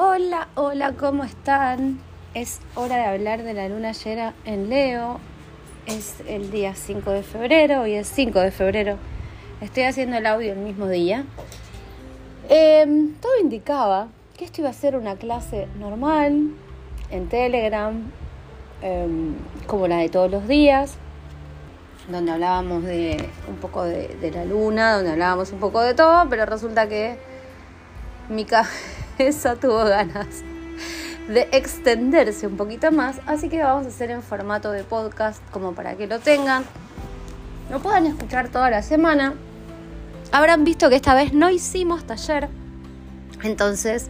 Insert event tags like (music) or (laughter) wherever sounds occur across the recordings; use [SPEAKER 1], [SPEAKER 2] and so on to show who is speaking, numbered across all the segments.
[SPEAKER 1] Hola, hola, ¿cómo están? Es hora de hablar de la luna llena en Leo. Es el día 5 de febrero, hoy es 5 de febrero. Estoy haciendo el audio el mismo día. Em, todo indicaba que esto iba a ser una clase normal en Telegram, em, como la de todos los días, donde hablábamos de un poco de, la luna, donde hablábamos un poco de todo, pero resulta que mi cabeza (laughs) tuvo ganas de extenderse un poquito más, así que vamos a hacer en formato de podcast como para que lo tengan, lo puedan escuchar toda la semana. Habrán visto que esta vez no hicimos taller, entonces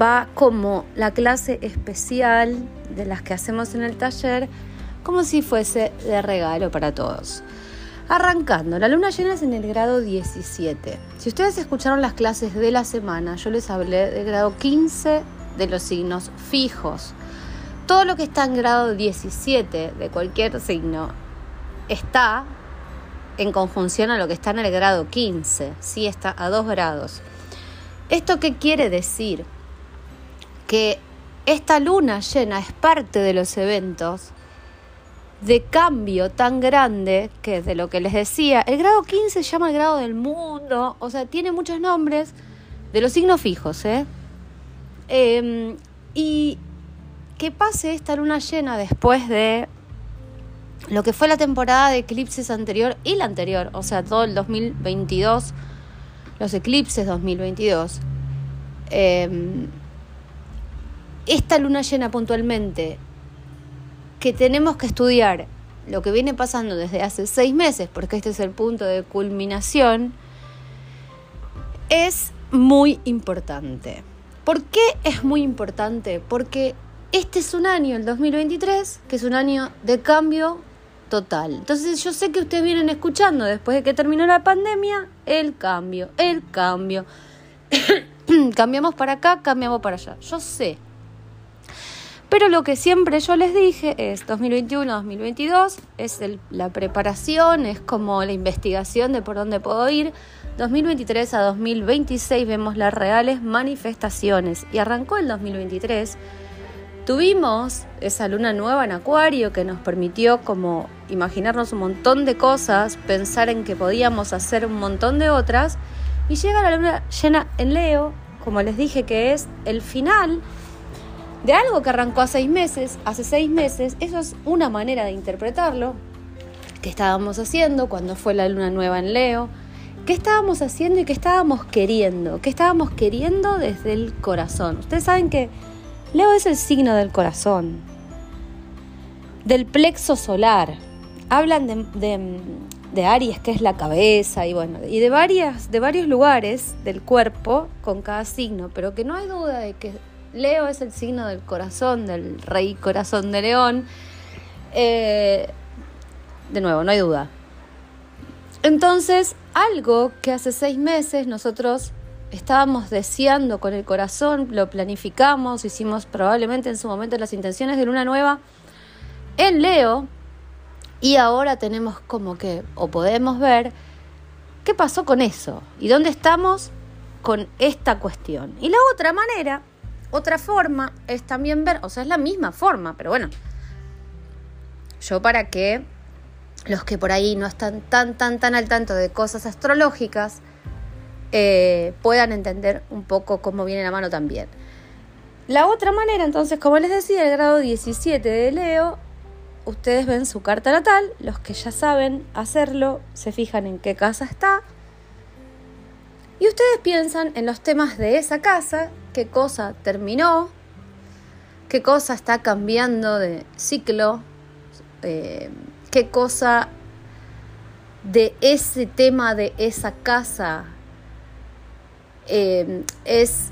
[SPEAKER 1] va como la clase especial de las que hacemos en el taller, como si fuese de regalo para todos. Arrancando, la luna llena es en el grado 17. Si ustedes escucharon las clases de la semana, yo les hablé del grado 15 de los signos fijos. Todo lo que está en grado 17 de cualquier signo está en conjunción a lo que está en el grado 15, sí está a 2 grados. ¿Esto qué quiere decir? Que esta luna llena es parte de los eventos de cambio tan grande que de lo que les decía, el grado 15 se llama el grado del mundo, o sea, tiene muchos nombres de los signos fijos, ¿eh? Em, y que pase esta luna llena después de lo que fue la temporada de eclipses anterior y la anterior, o sea, todo el 2022, los eclipses 2022. Em, esta luna llena puntualmente que tenemos que estudiar lo que viene pasando desde hace seis meses, porque este es el punto de culminación, es muy importante. ¿Por qué es muy importante? Porque este es un año, el 2023, que es un año de cambio total. Entonces yo sé que ustedes vienen escuchando después de que terminó la pandemia, el cambio, el cambio. (coughs) cambiamos para acá, cambiamos para allá. Yo sé pero lo que siempre yo les dije es 2021-2022, es la preparación, es como la investigación de por dónde puedo ir. 2023 a 2026 vemos las reales manifestaciones y arrancó el 2023. Tuvimos esa luna nueva en Acuario que nos permitió como imaginarnos un montón de cosas, pensar en que podíamos hacer un montón de otras y llega la luna llena en Leo, como les dije que es el final de algo que arrancó hace seis meses, hace seis meses, eso es una manera de interpretarlo, que estábamos haciendo cuando fue la luna nueva en Leo, qué estábamos haciendo y qué estábamos queriendo, qué estábamos queriendo desde el corazón. Ustedes saben que Leo es el signo del corazón, del plexo solar. Hablan de, de, Aries, que es la cabeza, y bueno, y de, varias, de varios lugares del cuerpo con cada signo, pero que no hay duda de que Leo es el signo del corazón, del rey corazón de león. Eh, de nuevo, no hay duda. Entonces, algo que hace seis meses nosotros estábamos deseando con el corazón, lo planificamos, hicimos probablemente en su momento las intenciones de luna nueva en Leo, y ahora tenemos como que, o podemos ver, qué pasó con eso y dónde estamos con esta cuestión. Y la otra manera otra forma es también ver, o sea, es la misma forma, pero bueno, yo para que los que por ahí no están tan, tan, tan al tanto de cosas astrológicas, eh, puedan entender un poco cómo viene la mano también. La otra manera, entonces, como les decía, el grado 17 de Leo, ustedes ven su carta natal, los que ya saben hacerlo, se fijan en qué casa está, y ustedes piensan en los temas de esa casa qué cosa terminó, qué cosa está cambiando de ciclo, eh, qué cosa de ese tema de esa casa eh, es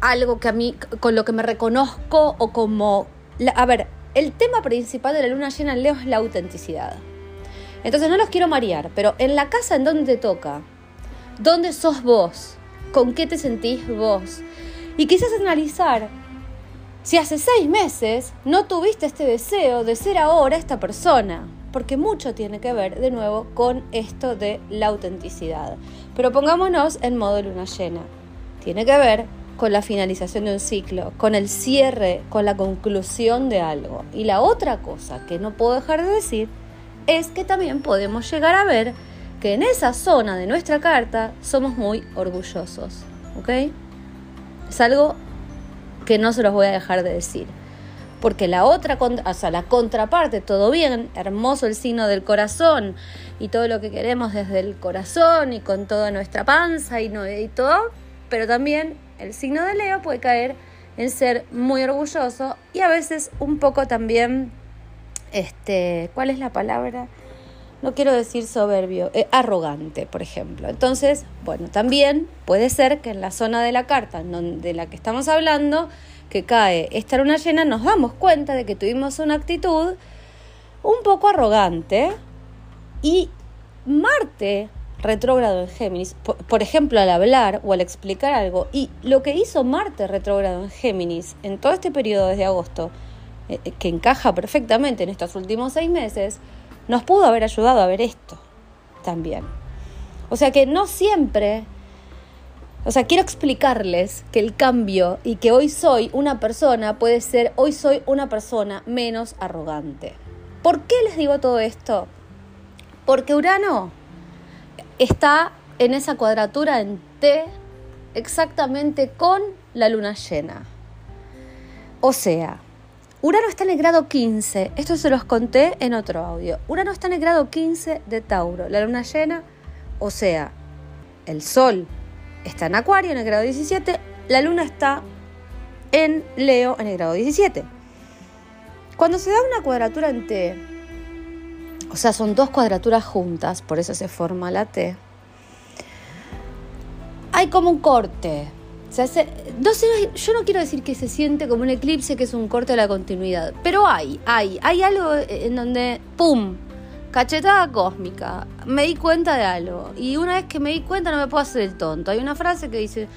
[SPEAKER 1] algo que a mí, con lo que me reconozco o como... a ver, el tema principal de la luna llena en Leo es la autenticidad. Entonces no los quiero marear, pero en la casa en donde toca, ¿dónde sos vos? con qué te sentís vos. Y quizás analizar si hace seis meses no tuviste este deseo de ser ahora esta persona, porque mucho tiene que ver de nuevo con esto de la autenticidad. Pero pongámonos en modo luna llena. Tiene que ver con la finalización de un ciclo, con el cierre, con la conclusión de algo. Y la otra cosa que no puedo dejar de decir es que también podemos llegar a ver que en esa zona de nuestra carta somos muy orgullosos. ¿Ok? Es algo que no se los voy a dejar de decir. Porque la otra, o sea, la contraparte, todo bien, hermoso el signo del corazón y todo lo que queremos desde el corazón y con toda nuestra panza y, todo, pero también el signo de Leo puede caer en ser muy orgulloso y a veces un poco también, este, ¿cuál es la palabra? No quiero decir soberbio, eh, arrogante, por ejemplo. Entonces, bueno, también puede ser que en la zona de la carta de la que estamos hablando, que cae esta luna llena, nos damos cuenta de que tuvimos una actitud un poco arrogante y Marte retrógrado en Géminis, por, ejemplo, al hablar o al explicar algo, y lo que hizo Marte retrógrado en Géminis en todo este periodo desde agosto, eh, eh, que encaja perfectamente en estos últimos seis meses, nos pudo haber ayudado a ver esto también. O sea que no siempre, o sea, quiero explicarles que el cambio y que hoy soy una persona puede ser, hoy soy una persona menos arrogante. ¿Por qué les digo todo esto? Porque Urano está en esa cuadratura en T exactamente con la luna llena. O sea, Urano está en el grado 15, esto se los conté en otro audio. Urano está en el grado 15 de Tauro, la luna llena, o sea, el Sol está en Acuario en el grado 17, la luna está en Leo en el grado 17. Cuando se da una cuadratura en T, o sea, son dos cuadraturas juntas, por eso se forma la T, hay como un corte, no sé, yo no quiero decir que se siente como un eclipse, que es un corte de la continuidad, pero hay, hay, hay algo en donde, ¡pum! Cachetada cósmica, me di cuenta de algo. Y una vez que me di cuenta no me puedo hacer el tonto. Hay una frase que dice,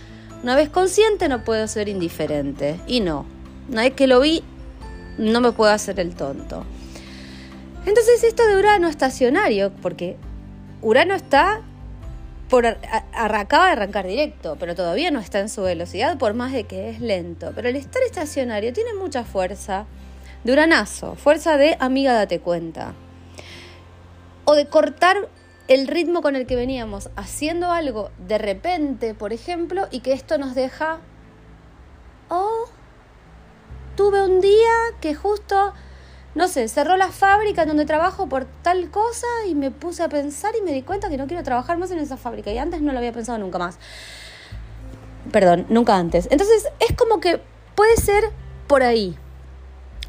[SPEAKER 1] una vez consciente no puedo ser indiferente. Y no, una vez que lo vi, no me puedo hacer el tonto. Entonces esto de Urano estacionario, porque Urano está por acaba de arrancar directo, pero todavía no está en su velocidad, por más de que es lento. Pero el estar estacionario tiene mucha fuerza de uranazo, fuerza de amiga date cuenta. O de cortar el ritmo con el que veníamos haciendo algo de repente, por ejemplo, y que esto nos deja, oh, tuve un día que justo no sé, cerró la fábrica donde trabajo por tal cosa y me puse a pensar y me di cuenta que no quiero trabajar más en esa fábrica y antes no lo había pensado nunca más. Perdón, nunca antes. Entonces es como que puede ser por ahí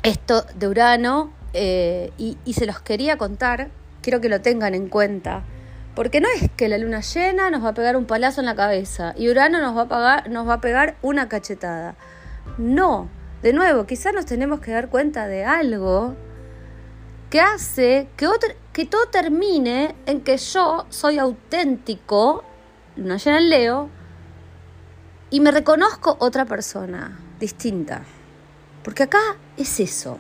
[SPEAKER 1] esto de Urano eh, y, y se los quería contar, quiero que lo tengan en cuenta. Porque no es que la luna llena nos va a pegar un palazo en la cabeza y Urano nos va a, pagar, nos va a pegar una cachetada. No, de nuevo, quizás nos tenemos que dar cuenta de algo que hace que, todo termine en que yo soy auténtico, no llena el Leo, y me reconozco otra persona distinta. Porque acá es eso.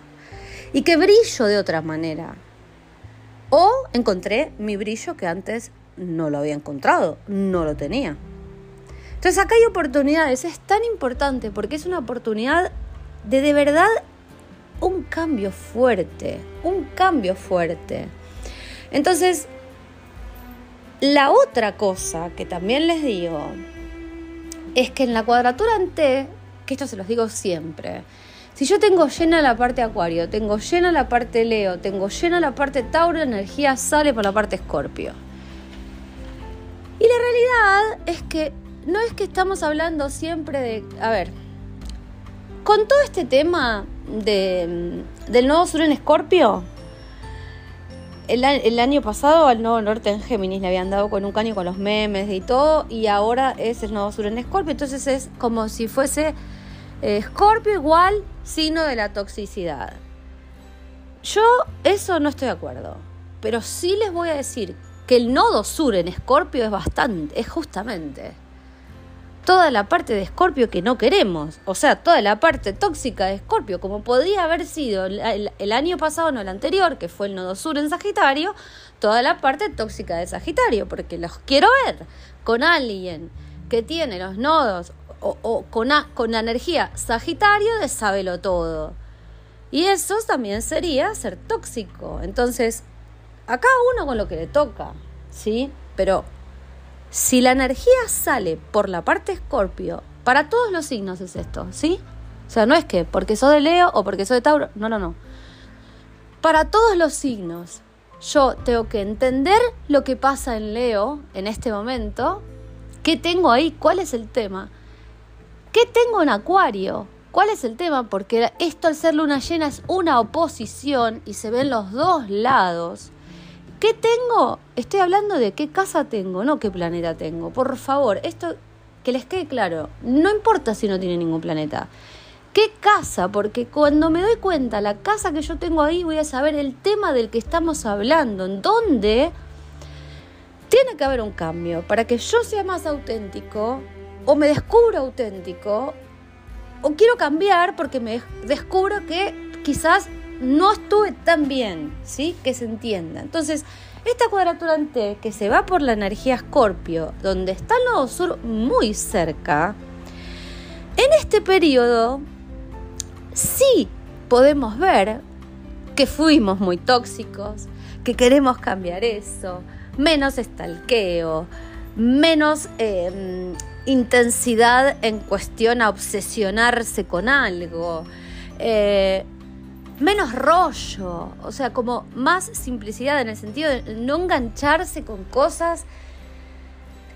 [SPEAKER 1] Y que brillo de otra manera. O encontré mi brillo que antes no lo había encontrado, no lo tenía. Entonces acá hay oportunidades, es tan importante porque es una oportunidad de de verdad un cambio fuerte, un cambio fuerte. Entonces, la otra cosa que también les digo es que en la cuadratura en T, que esto se los digo siempre, si yo tengo llena la parte Acuario, tengo llena la parte Leo, tengo llena la parte Tauro, la energía sale por la parte Escorpio. Y la realidad es que no es que estamos hablando siempre de, a ver, con todo este tema de, del nuevo sur en Escorpio, el, año pasado al nuevo norte en Géminis le habían dado con un caño con los memes y todo, y ahora es el nuevo sur en Escorpio, entonces es como si fuese Escorpio igual signo de la toxicidad. Yo eso no estoy de acuerdo, pero sí les voy a decir que el nodo sur en Escorpio es bastante, es justamente toda la parte de Escorpio que no queremos, o sea, toda la parte tóxica de Escorpio, como podría haber sido el, año pasado, no el anterior, que fue el nodo sur en Sagitario, toda la parte tóxica de Sagitario, porque los quiero ver con alguien que tiene los nodos o, con, con la energía Sagitario de sábelo todo. Y eso también sería ser tóxico. Entonces, a cada uno con lo que le toca, ¿sí? Pero si la energía sale por la parte Escorpio, para todos los signos es esto, ¿sí? O sea, no es que porque soy de Leo o porque soy de Tauro, no, no, no. Para todos los signos, yo tengo que entender lo que pasa en Leo en este momento, qué tengo ahí, cuál es el tema, qué tengo en Acuario, cuál es el tema, porque esto al ser luna llena es una oposición y se ven los dos lados. ¿Qué tengo? Estoy hablando de qué casa tengo, no qué planeta tengo. Por favor, esto que les quede claro, no importa si no tiene ningún planeta. ¿Qué casa? Porque cuando me doy cuenta la casa que yo tengo ahí, voy a saber el tema del que estamos hablando, en dónde tiene que haber un cambio para que yo sea más auténtico o me descubro auténtico o quiero cambiar porque me descubro que quizás no estuve tan bien, ¿sí? Que se entienda. Entonces, esta cuadratura en T que se va por la energía Escorpio, donde está el nodo sur muy cerca, en este periodo sí podemos ver que fuimos muy tóxicos, que queremos cambiar eso, menos estalqueo, menos em, intensidad en cuestión a obsesionarse con algo, eh, menos rollo, o sea, como más simplicidad en el sentido de no engancharse con cosas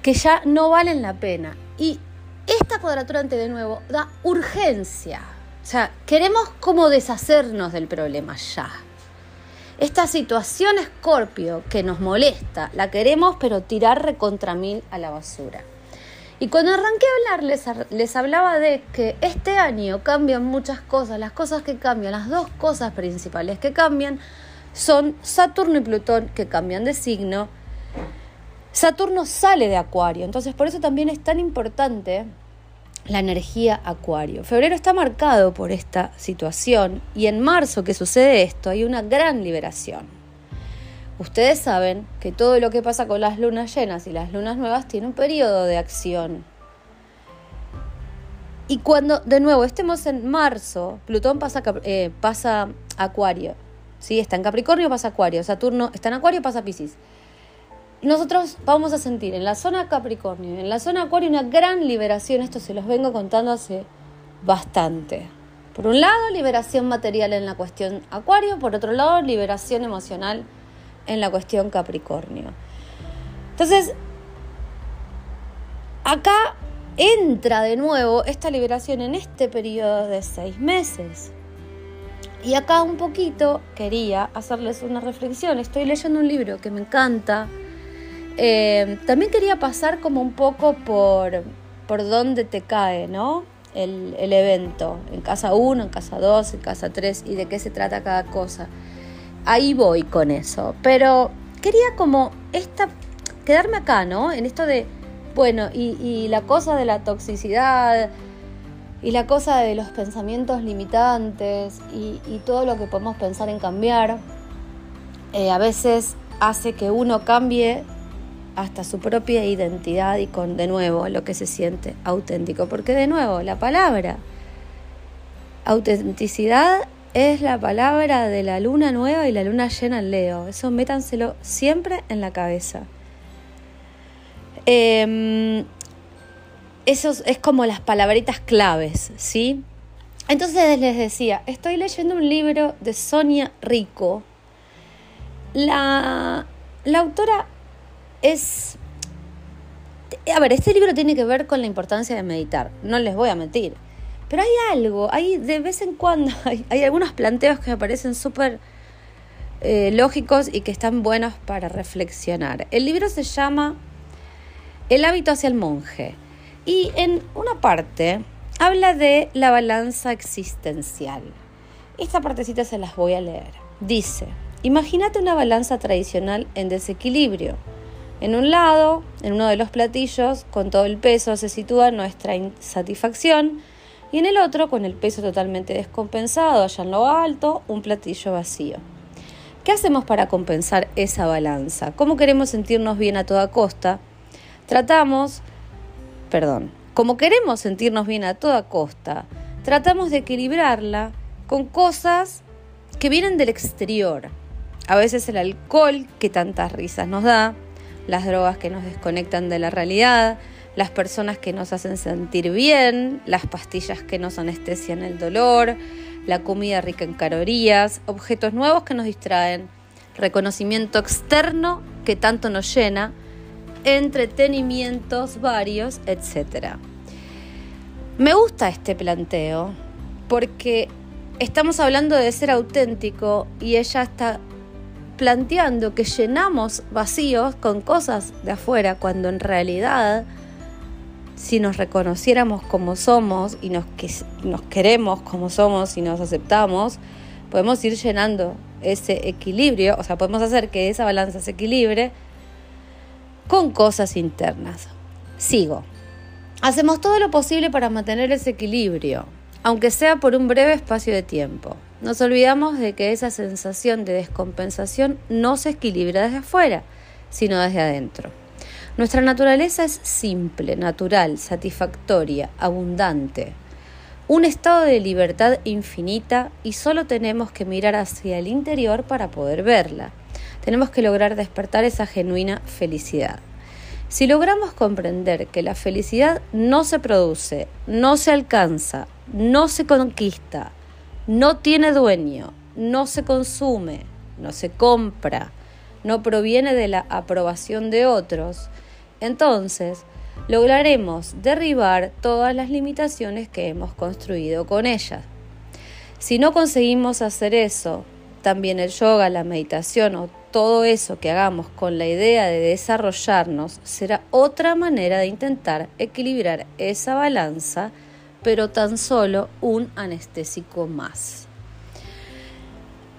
[SPEAKER 1] que ya no valen la pena. Y esta cuadratura ante de nuevo da urgencia. O sea, queremos como deshacernos del problema ya. Esta situación escorpio que nos molesta, la queremos pero tirar recontra mil a la basura. Y cuando arranqué a hablar les, les, hablaba de que este año cambian muchas cosas. Las cosas que cambian, las dos cosas principales que cambian son Saturno y Plutón que cambian de signo. Saturno sale de Acuario, entonces por eso también es tan importante la energía acuario. Febrero está marcado por esta situación y en marzo que sucede esto hay una gran liberación. Ustedes saben que todo lo que pasa con las lunas llenas y las lunas nuevas tiene un periodo de acción. Y cuando de nuevo estemos en marzo, Plutón pasa, eh, pasa Acuario. ¿sí? Está en Capricornio, pasa Acuario. Saturno está en Acuario, pasa Pisces nosotros vamos a sentir en la zona Capricornio, en la zona Acuario, una gran liberación. Esto se los vengo contando hace bastante. Por un lado, liberación material en la cuestión Acuario, por otro lado, liberación emocional en la cuestión Capricornio. Entonces, acá entra de nuevo esta liberación en este periodo de seis meses. Y acá un poquito quería hacerles una reflexión. Estoy leyendo un libro que me encanta, eh, también quería pasar como un poco por, por dónde te cae, ¿no? El, el evento, en casa 1, en casa 2, en casa 3 y de qué se trata cada cosa. Ahí voy con eso. Pero quería como esta, quedarme acá, ¿no? En esto de, bueno, y, la cosa de la toxicidad y la cosa de los pensamientos limitantes y, y todo lo que podemos pensar en cambiar, eh, a veces hace que uno cambie hasta su propia identidad y con de nuevo lo que se siente auténtico. Porque de nuevo, la palabra autenticidad es la palabra de la luna nueva y la luna llena en Leo. Eso métanselo siempre en la cabeza. Eh, eso es como las palabritas claves, ¿sí? Entonces les decía, estoy leyendo un libro de Sonia Rico. La, la autora es... A ver, este libro tiene que ver con la importancia de meditar, no les voy a mentir. Pero hay algo, hay de vez en cuando, (laughs) hay, algunos planteos que me parecen súper eh, lógicos y que están buenos para reflexionar. El libro se llama El hábito hacia el monje y en una parte habla de la balanza existencial. Esta partecita se las voy a leer. Dice, imagínate una balanza tradicional en desequilibrio en un lado, en uno de los platillos, con todo el peso se sitúa nuestra insatisfacción y en el otro, con el peso totalmente descompensado, allá en lo alto, un platillo vacío. ¿Qué hacemos para compensar esa balanza? ¿Cómo queremos sentirnos bien a toda costa? Tratamos, perdón, como queremos sentirnos bien a toda costa, tratamos de equilibrarla con cosas que vienen del exterior. A veces el alcohol que tantas risas nos da, las drogas que nos desconectan de la realidad, las personas que nos hacen sentir bien, las pastillas que nos anestesian el dolor, la comida rica en calorías, objetos nuevos que nos distraen, reconocimiento externo que tanto nos llena, entretenimientos varios, etc. Me gusta este planteo porque estamos hablando de ser auténtico y ella está planteando que llenamos vacíos con cosas de afuera cuando en realidad si nos reconociéramos como somos y nos, nos queremos como somos y nos aceptamos, podemos ir llenando ese equilibrio, o sea, podemos hacer que esa balanza se equilibre con cosas internas. Sigo. Hacemos todo lo posible para mantener ese equilibrio, aunque sea por un breve espacio de tiempo. Nos olvidamos de que esa sensación de descompensación no se equilibra desde afuera, sino desde adentro. Nuestra naturaleza es simple, natural, satisfactoria, abundante. Un estado de libertad infinita y solo tenemos que mirar hacia el interior para poder verla. Tenemos que lograr despertar esa genuina felicidad. Si logramos comprender que la felicidad no se produce, no se alcanza, no se conquista, no tiene dueño, no se consume, no se compra, no proviene de la aprobación de otros, entonces lograremos derribar todas las limitaciones que hemos construido con ella. Si no conseguimos hacer eso, también el yoga, la meditación o todo eso que hagamos con la idea de desarrollarnos será otra manera de intentar equilibrar esa balanza pero tan solo un anestésico más.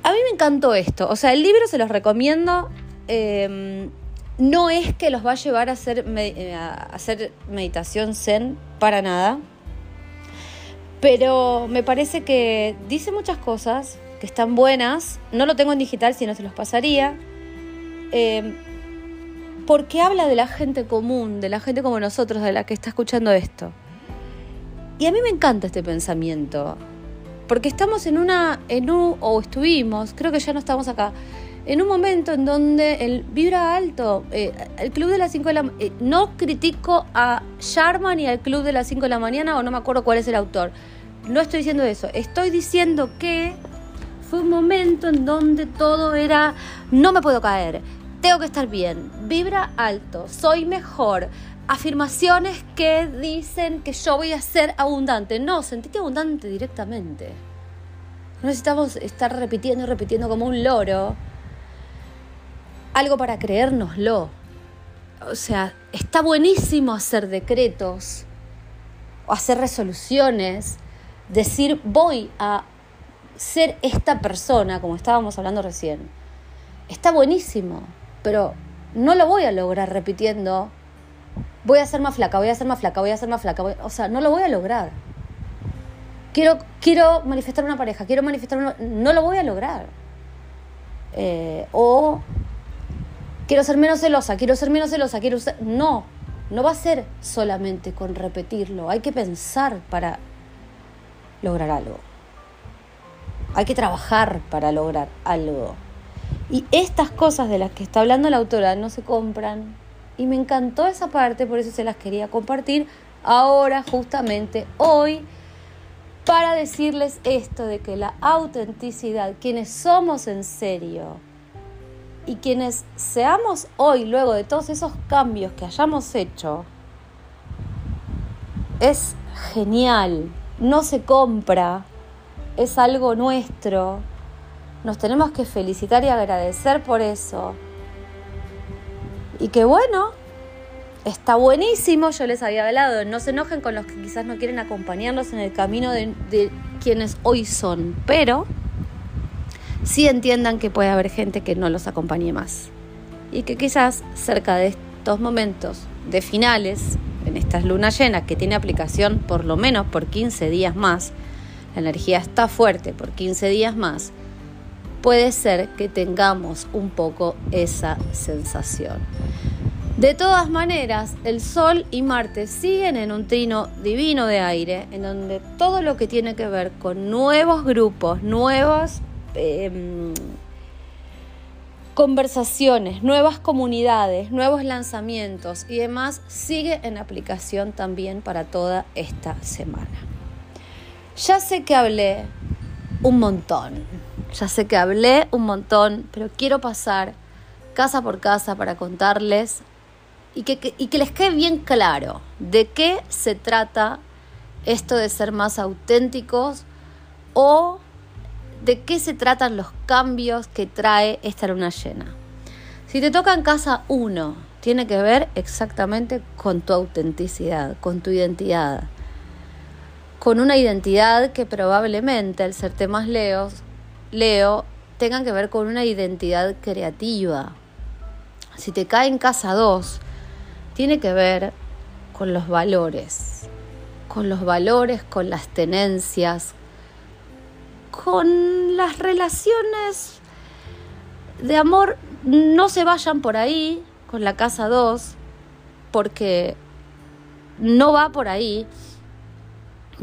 [SPEAKER 1] A mí me encantó esto, o sea, el libro se los recomiendo. Em, no es que los va a llevar a hacer, eh, a hacer meditación zen para nada, pero me parece que dice muchas cosas que están buenas. No lo tengo en digital, si no se los pasaría. Em, porque habla de la gente común, de la gente como nosotros, de la que está escuchando esto. Y a mí me encanta este pensamiento, porque estamos en una, en un, o estuvimos, creo que ya no estamos acá, en un momento en donde el vibra alto, eh, el club de las 5 de la eh, no critico a Sharma ni al club de las 5 de la mañana o no me acuerdo cuál es el autor. No estoy diciendo eso, estoy diciendo que fue un momento en donde todo era no me puedo caer, tengo que estar bien, vibra alto, soy mejor, afirmaciones que dicen que yo voy a ser abundante. No, sentite abundante directamente. No necesitamos estar repitiendo y repitiendo como un loro algo para creérnoslo. O sea, está buenísimo hacer decretos o hacer resoluciones, decir voy a ser esta persona, como estábamos hablando recién. Está buenísimo, pero no lo voy a lograr repitiendo voy a ser más flaca, voy a ser más flaca, voy a ser más flaca. o sea, no lo voy a lograr. Quiero, quiero manifestar una pareja, quiero manifestar una... No lo voy a lograr. Eh, o quiero ser menos celosa, quiero ser menos celosa, quiero ser... No, no va a ser solamente con repetirlo. Hay que pensar para lograr algo. Hay que trabajar para lograr algo. Y estas cosas de las que está hablando la autora no se compran, y me encantó esa parte, por eso se las quería compartir ahora, justamente hoy, para decirles esto de que la autenticidad, quienes somos en serio y quienes seamos hoy, luego de todos esos cambios que hayamos hecho, es genial, no se compra, es algo nuestro, nos tenemos que felicitar y agradecer por eso. Y que bueno, está buenísimo, yo les había hablado, no se enojen con los que quizás no quieren acompañarnos en el camino de, de quienes hoy son, pero sí entiendan que puede haber gente que no los acompañe más y que quizás cerca de estos momentos de finales, en estas lunas llenas que tiene aplicación por lo menos por 15 días más, la energía está fuerte por 15 días más, puede ser que tengamos un poco esa sensación. De todas maneras, el Sol y Marte siguen en un trino divino de aire, en donde todo lo que tiene que ver con nuevos grupos, nuevas em, conversaciones, nuevas comunidades, nuevos lanzamientos y demás, sigue en aplicación también para toda esta semana. Ya sé que hablé un montón, ya sé que hablé un montón, pero quiero pasar casa por casa para contarles y que, y que les quede bien claro de qué se trata esto de ser más auténticos o de qué se tratan los cambios que trae esta luna llena. Si te toca en casa uno, tiene que ver exactamente con tu autenticidad, con tu identidad, con una identidad que probablemente al ser temas leos, leo tengan que ver con una identidad creativa. Si te cae en casa 2, tiene que ver con los valores, con los valores, con las tenencias, con las relaciones de amor. No se vayan por ahí con la casa 2, porque no va por ahí.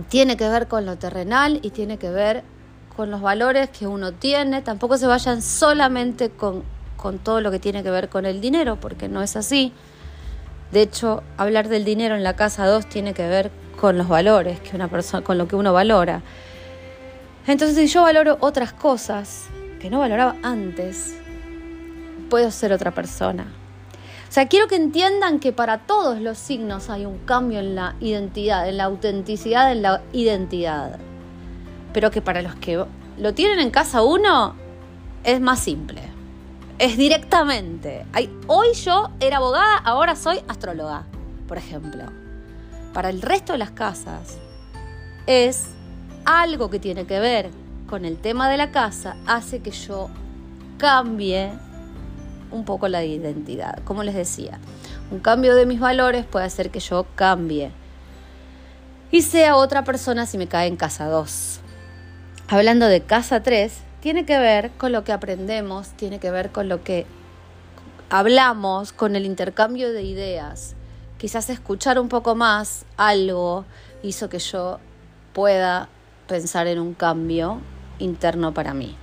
[SPEAKER 1] Tiene que ver con lo terrenal y tiene que ver con los valores que uno tiene. Tampoco se vayan solamente con, con todo lo que tiene que ver con el dinero, porque no es así. De hecho, hablar del dinero en la casa 2 tiene que ver con los valores que una persona, con lo que uno valora. Entonces, si yo valoro otras cosas que no valoraba antes, puedo ser otra persona. O sea, quiero que entiendan que para todos los signos hay un cambio en la identidad, en la autenticidad, en la identidad. Pero que para los que lo tienen en casa 1 es más simple es directamente. hoy yo era abogada, ahora soy astróloga, por ejemplo. Para el resto de las casas es algo que tiene que ver con el tema de la casa, hace que yo cambie un poco la identidad. Como les decía, un cambio de mis valores puede hacer que yo cambie y sea otra persona si me cae en casa 2. Hablando de casa 3, tiene que ver con lo que aprendemos, tiene que ver con lo que hablamos, con el intercambio de ideas. Quizás escuchar un poco más algo hizo que yo pueda pensar en un cambio interno para mí.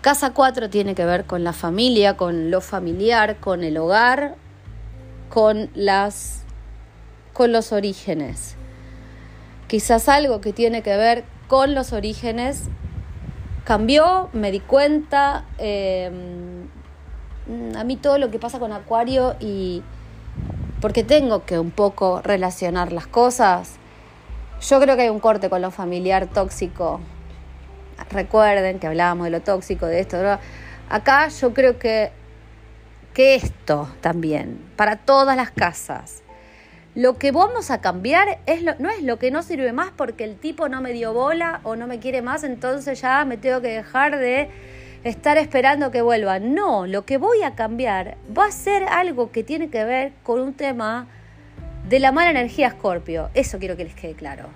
[SPEAKER 1] Casa 4 tiene que ver con la familia, con lo familiar, con el hogar, con las con los orígenes. Quizás algo que tiene que ver con los orígenes cambió, me di cuenta. Em, a mí todo lo que pasa con Acuario y porque tengo que un poco relacionar las cosas. Yo creo que hay un corte con lo familiar tóxico. Recuerden que hablábamos de lo tóxico, de esto. Acá yo creo que, que esto también, para todas las casas, lo que vamos a cambiar es no es lo que no sirve más porque el tipo no me dio bola o no me quiere más, entonces ya me tengo que dejar de estar esperando que vuelva. No, lo que voy a cambiar va a ser algo que tiene que ver con un tema de la mala energía Scorpio. Eso quiero que les quede claro.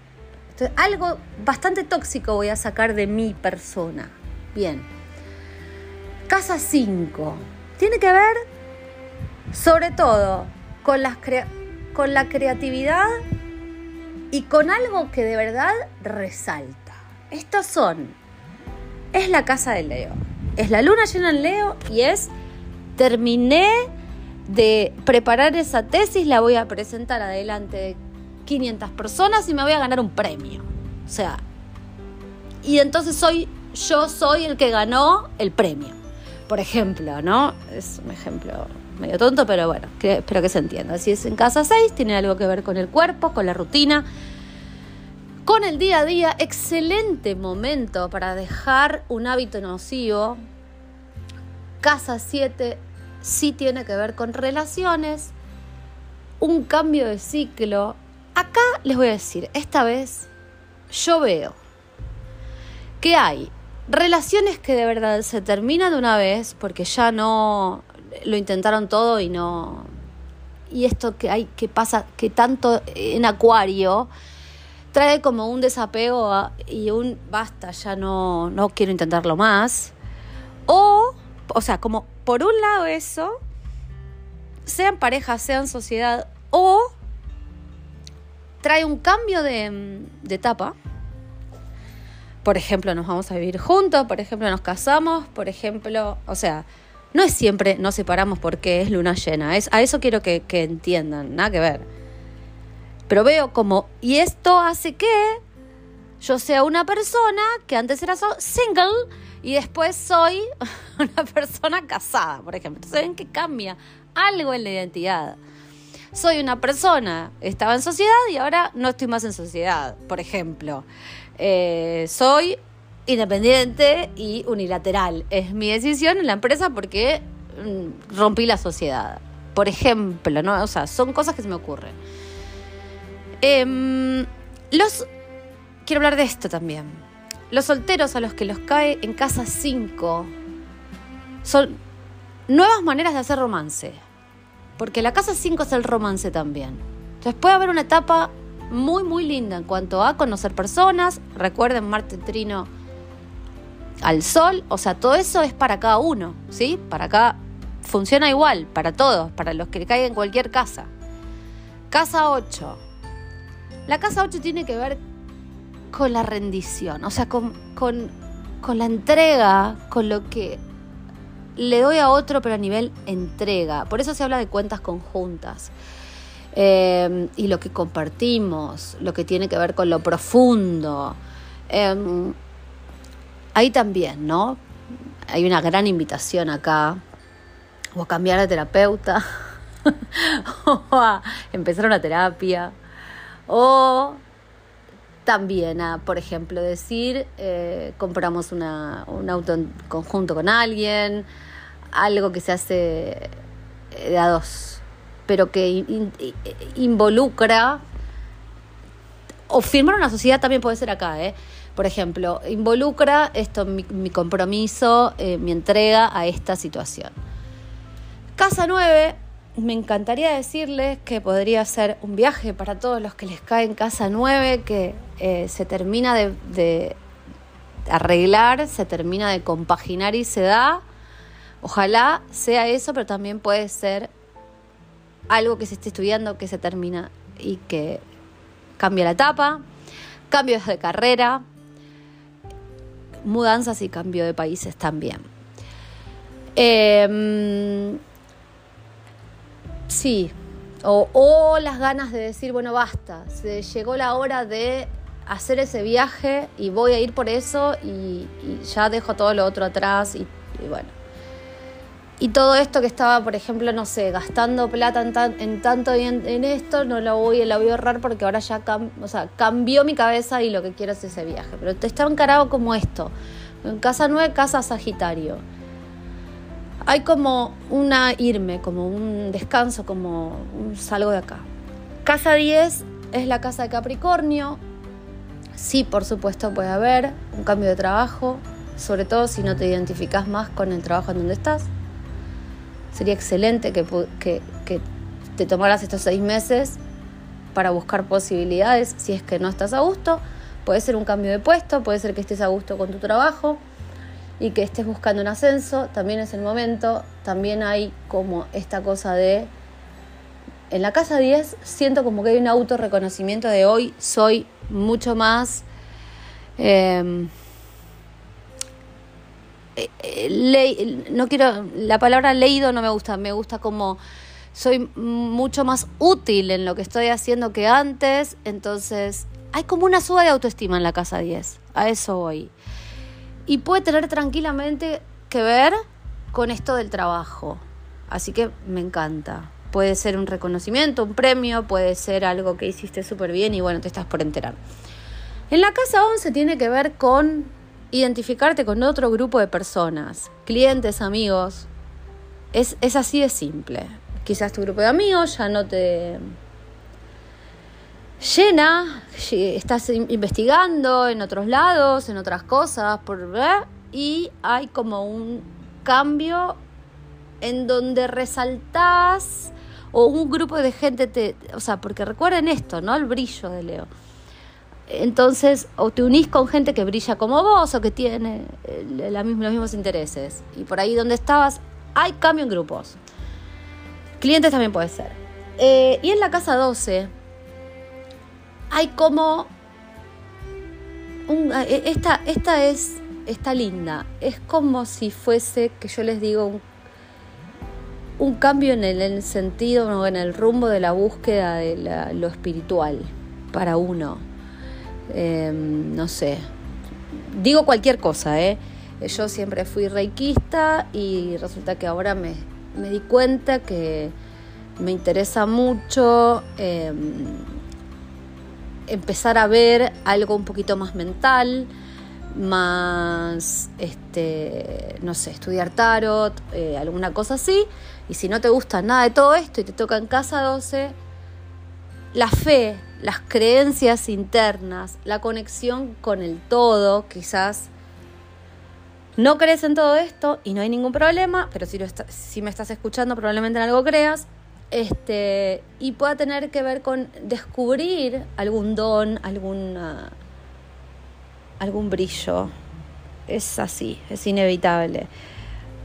[SPEAKER 1] Algo bastante tóxico voy a sacar de mi persona. Bien. Casa 5. Tiene que ver sobre todo con las con la creatividad y con algo que de verdad resalta. Estos son, es la casa de Leo, es la luna llena en Leo y es, terminé de preparar esa tesis, la voy a presentar adelante de 500 personas y me voy a ganar un premio. O sea, y entonces soy, yo soy el que ganó el premio. Por ejemplo, ¿no? Es un ejemplo medio tonto, pero bueno, espero que se entienda. Si es en casa 6, tiene algo que ver con el cuerpo, con la rutina, con el día a día. Excelente momento para dejar un hábito nocivo. Casa 7 sí tiene que ver con relaciones, un cambio de ciclo. Acá les voy a decir, esta vez yo veo que hay relaciones que de verdad se terminan de una vez porque ya no lo intentaron todo y no. Y esto que hay, que pasa, que tanto en Acuario trae como un desapego y un basta, ya no, no quiero intentarlo más. O, o sea, como por un lado eso, sean parejas, sean sociedad, o trae un cambio de, de etapa. Por ejemplo, nos vamos a vivir juntos, por ejemplo, nos casamos, por ejemplo, o sea, no es siempre nos separamos porque es luna llena, es, a eso quiero que, que entiendan, nada que ver. Pero veo como, y esto hace que yo sea una persona que antes era single y después soy (laughs) una persona casada, por ejemplo. Entonces ven que cambia algo en la identidad. Soy una persona, estaba en sociedad y ahora no estoy más en sociedad, por ejemplo. Eh, soy independiente y unilateral. Es mi decisión en la empresa porque mm, rompí la sociedad. Por ejemplo, ¿no? O sea, son cosas que se me ocurren. Em, los. Quiero hablar de esto también. Los solteros a los que los cae en casa 5 son nuevas maneras de hacer romance. Porque la casa 5 es el romance también. Entonces puede haber una etapa muy, muy linda en cuanto a conocer personas. Recuerden Marte Trino al Sol. O sea, todo eso es para cada uno, ¿sí? Para acá funciona igual, para todos, para los que caigan en cualquier casa. Casa 8. La casa 8 tiene que ver con la rendición, o sea, con, con, con la entrega, con lo que le doy a otro, pero a nivel entrega. Por eso se habla de cuentas conjuntas. Eh, y lo que compartimos, lo que tiene que ver con lo profundo. Eh, ahí también, ¿no? Hay una gran invitación acá, o a cambiar de terapeuta, (laughs) o a empezar una terapia, o también a, por ejemplo, decir, eh, compramos una, un auto en conjunto con alguien, algo que se hace de a dos, pero que involucra, o firmar una sociedad también puede ser acá, ¿eh? Por ejemplo, involucra esto mi, compromiso, eh, mi entrega a esta situación. Casa 9 me encantaría decirles que podría ser un viaje para todos los que les cae en casa 9, que eh, se termina de, arreglar, se termina de compaginar y se da. Ojalá sea eso, pero también puede ser algo que se esté estudiando, que se termina y que cambia la etapa, cambios de carrera, mudanzas y cambio de países también. Eh, Sí, o, las ganas de decir, bueno, basta, se llegó la hora de hacer ese viaje y voy a ir por eso y, ya dejo todo lo otro atrás y, bueno. Y todo esto que estaba, por ejemplo, no sé, gastando plata en, tanto y en, esto, no lo voy, lo voy a ahorrar porque ahora ya o sea, cambió mi cabeza y lo que quiero es ese viaje. Pero te está encarado como esto. En casa nueve, casa Sagitario hay como una irme, como un descanso, como un salgo de acá. Casa 10 es la casa de Capricornio. Sí, por supuesto puede haber un cambio de trabajo, sobre todo si no te identificas más con el trabajo en donde estás. Sería excelente que, te tomaras estos seis meses para buscar posibilidades si es que no estás a gusto. Puede ser un cambio de puesto, puede ser que estés a gusto con tu trabajo y que estés buscando un ascenso, también es el momento, también hay como esta cosa de... En la casa 10 siento como que hay un autorreconocimiento de hoy soy mucho más... Em, eh, no quiero, la palabra leído no me gusta, me gusta como soy mucho más útil en lo que estoy haciendo que antes, entonces hay como una suba de autoestima en la casa 10, a eso voy y puede tener tranquilamente que ver con esto del trabajo. Así que me encanta. Puede ser un reconocimiento, un premio, puede ser algo que hiciste súper bien y bueno, te estás por enterar. En la casa 11 tiene que ver con identificarte con otro grupo de personas, clientes, amigos. Es, es así de simple. Quizás tu grupo de amigos ya no te llena, estás investigando en otros lados, en otras cosas, por, y hay como un cambio en donde resaltás o un grupo de gente te, o sea, porque recuerden esto, ¿no? El brillo de Leo. Entonces, o te unís con gente que brilla como vos o que tiene misma, los mismos intereses. Y por ahí donde estabas, hay cambio en grupos. Clientes también puede ser. Eh, y en la casa 12 hay como... Eh, esta, esta es... Está linda. Es como si fuese, que yo les digo, un, un cambio en el, sentido o en el rumbo de la búsqueda de lo espiritual para uno. Em, no sé. Digo cualquier cosa, ¿eh? Yo siempre fui reikista y resulta que ahora me, me di cuenta que me interesa mucho em, empezar a ver algo un poquito más mental, más, este, no sé, estudiar tarot, eh, alguna cosa así. Y si no te gusta nada de todo esto y te toca en casa 12, la fe, las creencias internas, la conexión con el todo, quizás no crees en todo esto y no hay ningún problema, pero si, lo si me estás escuchando probablemente en algo creas, este, y pueda tener que ver con descubrir algún don, alguna, algún brillo. Es así, es inevitable.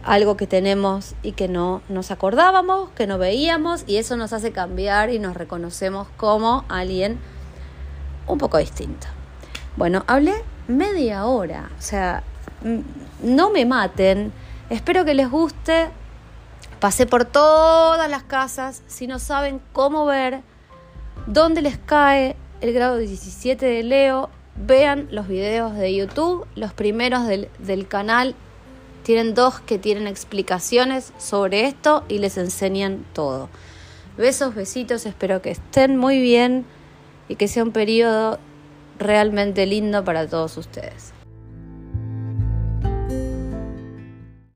[SPEAKER 1] Algo que tenemos y que no nos acordábamos, que no veíamos, y eso nos hace cambiar y nos reconocemos como alguien un poco distinto. Bueno, hablé media hora, o sea, no me maten. Espero que les guste. Pasé por todas las casas. Si no saben cómo ver dónde les cae el grado 17 de Leo, vean los videos de YouTube. Los primeros del, del canal tienen dos que tienen explicaciones sobre esto y les enseñan todo. Besos, besitos, espero que estén muy bien y que sea un periodo realmente lindo para todos ustedes.